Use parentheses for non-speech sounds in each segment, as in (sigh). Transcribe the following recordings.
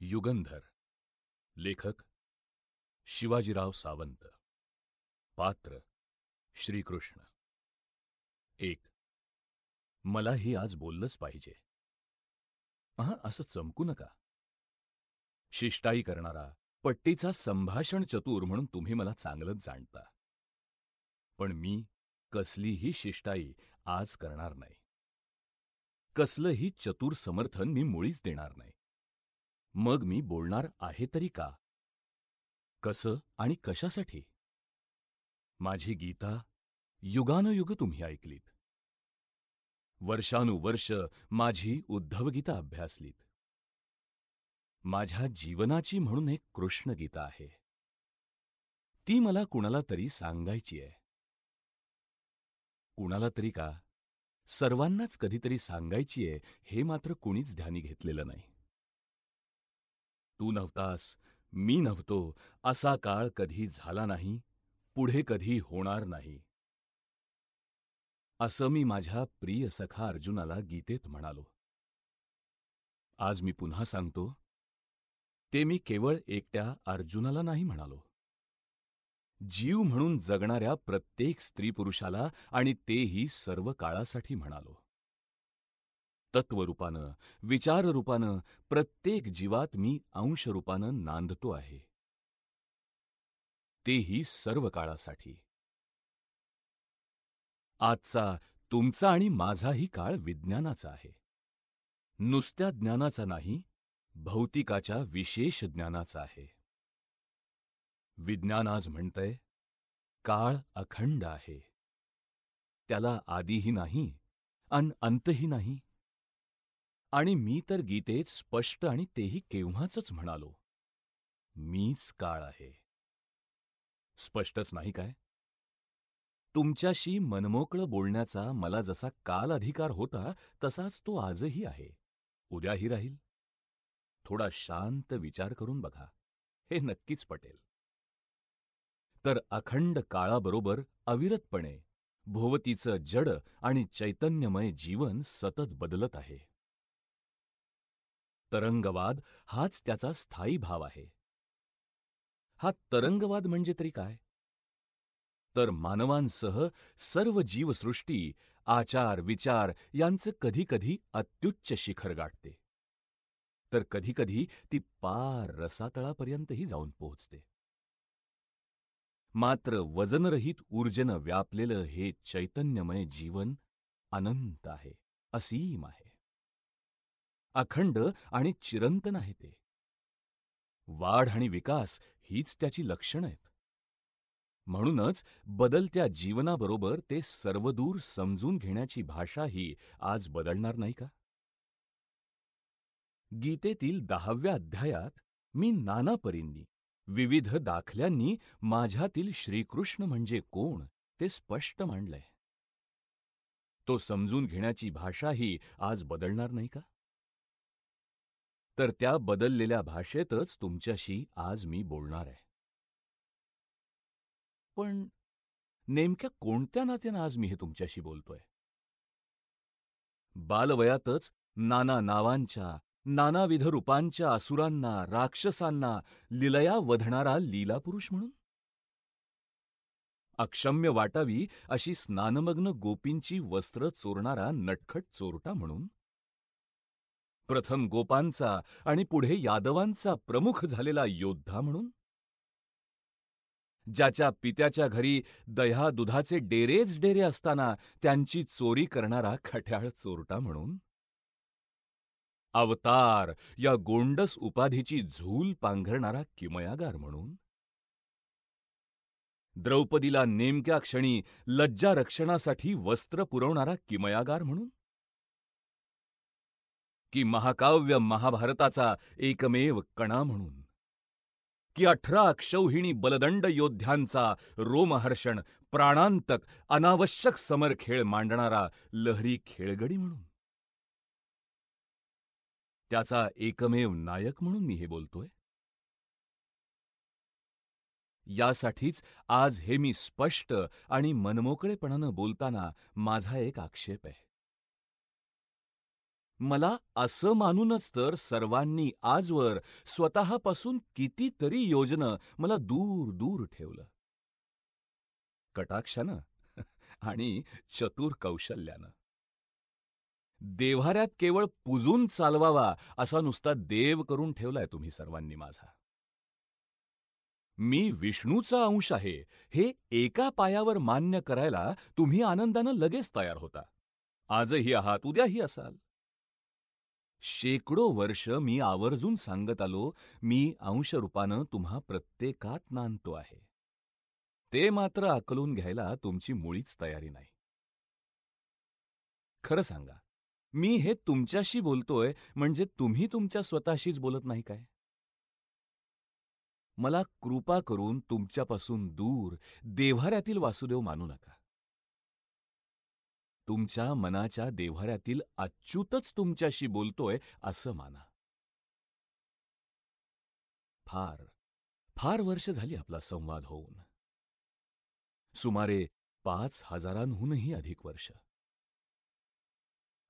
युगंधर लेखक शिवाजीराव सावंत पात्र श्रीकृष्ण. एक मलाही आज बोललंच पाहिजे. हा असं चमकू नका. शिष्टाई करणारा पट्टीचा संभाषण चतुर म्हणून तुम्ही मला चांगलंच जाणता. पण मी कसलीही शिष्टाई आज करणार नाही. कसलंही चतुर समर्थन मी मुळीच देणार नाही. मग मी बोलणार आहे तरी का? कसं आणि कशासाठी? माझी गीता युगानुयुग तुम्ही ऐकलीत. वर्षानुवर्ष माझी उद्धवगीता अभ्यासलीत. माझ्या जीवनाची म्हणून एक कृष्ण गीता आहे. ती मला कुणाला तरी सांगायची आहे. कुणाला तरी का? सर्वांनाच कधीतरी सांगायची आहे हे मात्र कुणीच ध्यानी घेतलेलं नाही. तू नव्हतास मी नव्हतो असा काळ कधी झाला नाही पुढे कधी होणार नाही. असं मी माझ्या प्रिय सखा अर्जुनाला गीतेत म्हणालो. आज मी पुन्हा सांगतो. ते मी केवळ एकट्या अर्जुनाला नाही म्हणालो. जीव म्हणून जगणाऱ्या प्रत्येक स्त्री पुरुषाला आणि तेही सर्व काळासाठी म्हणालो. तत्वरूपानं विचाररूपानं प्रत्येक जीवात मी अंशरूपानं नांदतो आहे. तेही सर्व काळासाठी. आजचा तुमचा आणि माझाही काळ विज्ञानाचा आहे. नुसत्या ज्ञानाचा नाही भौतिकाच्या विशेष ज्ञानाचा आहे. विज्ञान आज म्हणतंय काळ अखंड आहे. त्याला आधीही नाही अन अंतही नाही आणि मी तर गीतेत स्पष्ट आणि तेही केव्हाच म्हणालो. मीच काळ आहे. स्पष्टच नाही काय? तुमच्याशी मनमोकळं बोलण्याचा मला जसा काल अधिकार होता तसाच तो आजही आहे. उद्याही राहील. थोडा शांत विचार करून बघा. हे नक्कीच पटेल. तर अखंड काळाबरोबर अविरतपणे भोवतीचं जड आणि चैतन्यमय जीवन सतत बदलत आहे. तरंगवाद हाच त्याचा स्थायी भाव आहे. हा तरंगवाद म्हणजे तरी काय? तर मानवांसह सर्व जीवसृष्टी आचार विचार यांचं कधीकधी अत्युच्च शिखर गाठते. तर कधीकधी ती पार रसातळापर्यंतही जाऊन पोहोचते. मात्र वजनरहित ऊर्जेनं व्यापलेलं हे चैतन्यमय जीवन अनंत आहे असीम आहे. अखंड आणि चिरंतन आहे ते. वाढ आणि विकास हीच त्याची लक्षणं आहेत. म्हणूनच बदलत्या जीवनाबरोबर ते सर्वदूर समजून घेण्याची भाषाही आज बदलणार नाही का? गीतेतील दहाव्या अध्यायात मी नाना परींनी विविध दाखल्यांनी माझ्यातील श्रीकृष्ण म्हणजे कोण ते स्पष्ट मांडलंय. तो समजून घेण्याची भाषाही आज बदलणार नाही का? तर त्या बदललेल्या भाषेतच तुमच्याशी आज मी बोलणार आहे. पण नेमक्या कोणत्या नात्यानं आज मी हे तुमच्याशी बोलतोय? बालवयातच नाना नावांच्या नानाविध रूपांच्या असुरांना राक्षसांना लिलया वधणारा लीलापुरुष म्हणून? अक्षम्य वाटावी अशी स्नानमग्न गोपींची वस्त्र चोरणारा नटखट चोरटा म्हणून? प्रथम गोपांचा आणि पुढे यादवांचा प्रमुख झालेला योद्धा म्हणून? ज्याच्या पित्याच्या घरी दह्या दुधाचे डेरेच डेरे असताना त्यांची चोरी करणारा खट्याळ चोरटा म्हणून? अवतार या गोंडस उपाधीची झूल पांघरणारा किमयागार म्हणून? द्रौपदीला नेमक्या क्षणी लज्जा रक्षणासाठी वस्त्र पुरवणारा किमयागार म्हणून? की महाकाव्य महाभारताचा एकमेव कणा म्हणून. की अठरा अक्षौहिणी बलदंड योद्ध्यांचा रोमहर्षण प्राणांतक अनावश्यक समर खेळ मांडणारा लहरी खेळगडी म्हणून. त्याचा एकमेव नायक म्हणून मी हे बोलतोय. यासाठीच आज हे मी स्पष्ट आणि मनमोकळेपणानं बोलताना माझा एक आक्षेप आहे. मला असं मानूनच तर सर्वांनी आजवर स्वतःपासून कितीतरी योजनं मला दूर दूर ठेवलं. कटाक्षानं (laughs) आणि चतुर कौशल्यानं. देव्हाऱ्यात केवळ पुजून चालवावा असा नुसता देव करून ठेवलाय तुम्ही सर्वांनी माझा. मी विष्णूचा अंश आहे हे एका पायावर मान्य करायला तुम्ही आनंदानं लगेच तयार होता. आजही आहात उद्याही असाल. शेकडो वर्ष मी आवर्जून सांगत आलो मी अंशरूपानं तुम्हा प्रत्येकात नांदतो आहे. ते मात्र आकलून घ्यायला तुमची मुळीच तयारी नाही. खरं सांगा मी हे तुमच्याशी बोलतोय म्हणजे तुम्ही तुमच्या स्वतःशीच बोलत नाही काय? मला कृपा करून तुमच्यापासून दूर देव्हाऱ्यातील वासुदेव मानू नका. तुमच्या मनाच्या देव्हाऱ्यातील अच्युतच तुमच्याशी बोलतोय असं माना. फार फार वर्ष झाली आपला संवाद होऊन. सुमारे पाच हजारांहूनही अधिक वर्ष.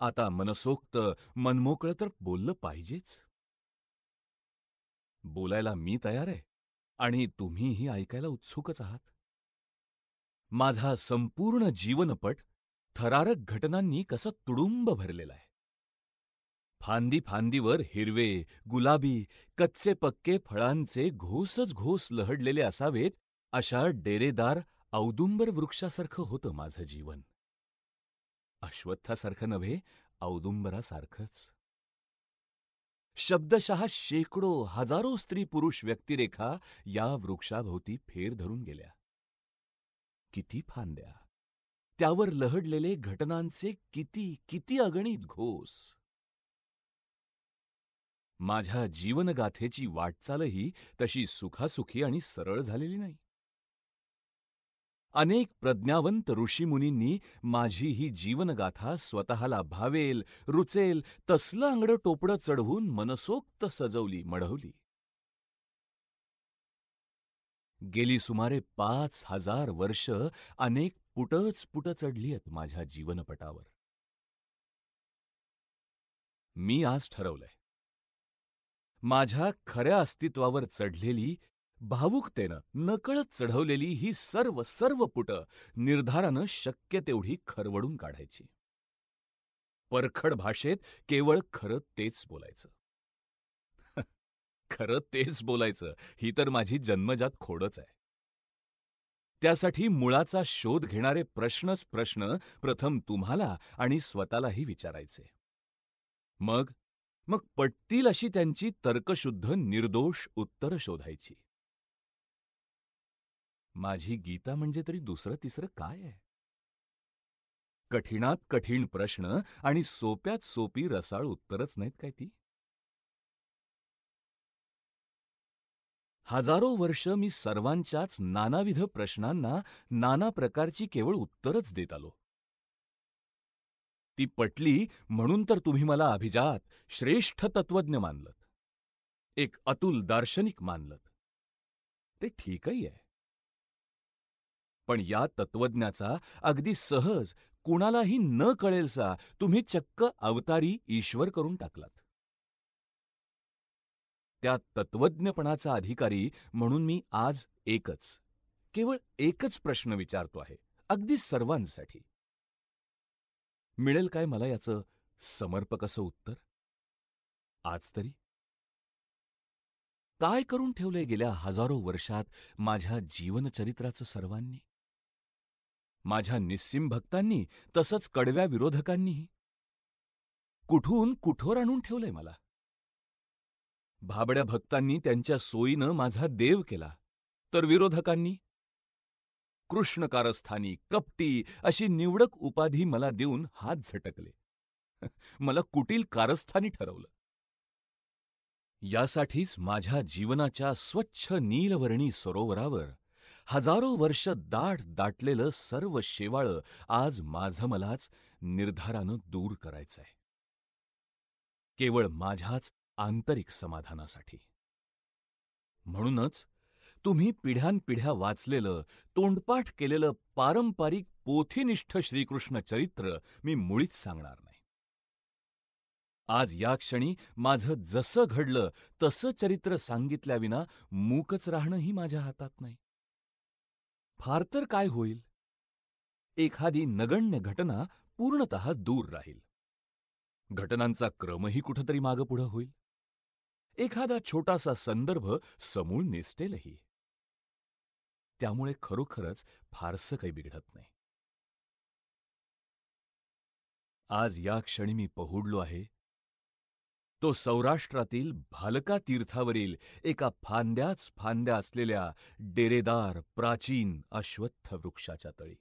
आता मनसोक्त मनमोकळं तर बोललं पाहिजेच. बोलायला मी तयार आहे आणि तुम्हीही ऐकायला उत्सुकच आहात. माझा संपूर्ण जीवनपट थरारक घटनांनी कसं तुडुंब भरलेलं आहे. फांदी फांदीवर हिरवे गुलाबी कच्चे पक्के फळांचे घोसच घोस लहडलेले असावेत अशा डेरेदार औदुंबर वृक्षासारखं होतं माझं जीवन. अश्वत्थासारखं नव्हे औदुंबरासारखंच. शब्दशः शेकडो हजारो स्त्री पुरुष व्यक्तिरेखा या वृक्षाभोवती फेर धरून गेल्या. किती फांद्या! त्यावर लहडलेले घटनांचे किती किती अगणित घोस. माझ्या जीवनगाथेची वाटचालही तशी सुखासुखी आणि सरळ झालेली नाही. अनेक प्रज्ञावंत ऋषीमुनींनी माझी ही जीवनगाथा स्वतःला भावेल रुचेल तसलं अंगडं टोपडं चढवून मनसोक्त सजवली मढवली. गेली सुमारे पाच हजार वर्ष अनेक पुटच पुट चढली आहेत माझ्या जीवनपटावर. मी आज ठरवलंय. माझ्या खऱ्या अस्तित्वावर चढलेली भावुकतेनं नकळत चढवलेली ही सर्व सर्व पुटं निर्धारानं शक्य तेवढी खरवडून काढायची. परखड भाषेत केवळ खरं तेच बोलायचं. (laughs) खरं तेच बोलायचं ही तर माझी जन्मजात खोडच आहे. त्यासाठी मुळाचा शोध घेणारे प्रश्नच प्रश्न प्रथम तुम्हाला आणि स्वतःलाही विचारायचे. मग मग पटतील अशी त्यांची तर्कशुद्ध निर्दोष उत्तर शोधायची. माझी गीता म्हणजे तरी दुसरं तिसरं काय आहे? कठीणात कठीण प्रश्न आणि सोप्यात सोपी रसाळ उत्तरच नाहीत काय ती? हजारो वर्ष मी सर्वांच्याच नानाविध प्रश्नांना नाना प्रकारची केवळ उत्तरच देत आलो. ती पटली म्हणून तर तुम्ही मला अभिजात श्रेष्ठ तत्वज्ञ मानलत. एक अतुल दार्शनिक मानलत. ते ठीकही आहे. पण या तत्वज्ञाचा अगदी सहज कुणालाही न कळेलसा तुम्ही चक्क अवतारी ईश्वर करून टाकलात. त्या तत्वज्ञपणाचा अधिकारी म्हणून मी आज एकच. केवळ एकच प्रश्न विचारतो आहे अगदी सर्वांसाठी. मिळेल काय मला याचं समर्पक असं उत्तर? आज तरी? काय करून ठेवलंय गेल्या हजारो वर्षात माझ्या जीवनचरित्राचं सर्वांनी? माझ्या निस्सिम भक्तांनी तसंच कडव्या विरोधकांनीही? कुठून कुठोर आणून ठेवलंय मला? भाबड्या भक्तांनी त्यांच्या सोयीनं माझा देव केला. तर विरोधकांनी? कृष्णकारस्थानी कपटी अशी निवडक उपाधी मला देऊन हात झटकले. (laughs) मला कुटील कारस्थानी ठरवलं. यासाठीच माझ्या जीवनाच्या स्वच्छ नीलवर्णी सरोवरावर हजारो वर्ष दाट दाटलेलं सर्व शेवाळं आज माझं मलाच निर्धारानं दूर करायचंय. केवळ माझ्याच आंतरिक समाधानासाठी. म्हणूनच तुम्ही पिढ्यानपिढ्या वाचलेलं तोंडपाठ केलेलं पारंपरिक पोथीनिष्ठ श्रीकृष्ण चरित्र मी मुळीच सांगणार नाही. आज या क्षणी माझं जसं घडलं तसं चरित्र सांगितल्याविना मूकच राहणंही माझ्या हातात नाही. फार तर काय होईल? एखादी नगण्य घटना पूर्णत दूर राहील. घटनांचा क्रमही कुठंतरी मागं पुढं होईल. एखादा छोटासा संदर्भ समूळ निसटेलही त्यामुळे खरोखरच फारसं काही बिघडत नाही. आज या क्षणी मी पहुडलो आहे. तो सौराष्ट्रातील भालका तीर्थावरील एका फांद्याच फांद्या असलेल्या डेरेदार प्राचीन अश्वत्थ वृक्षाच्या तळी.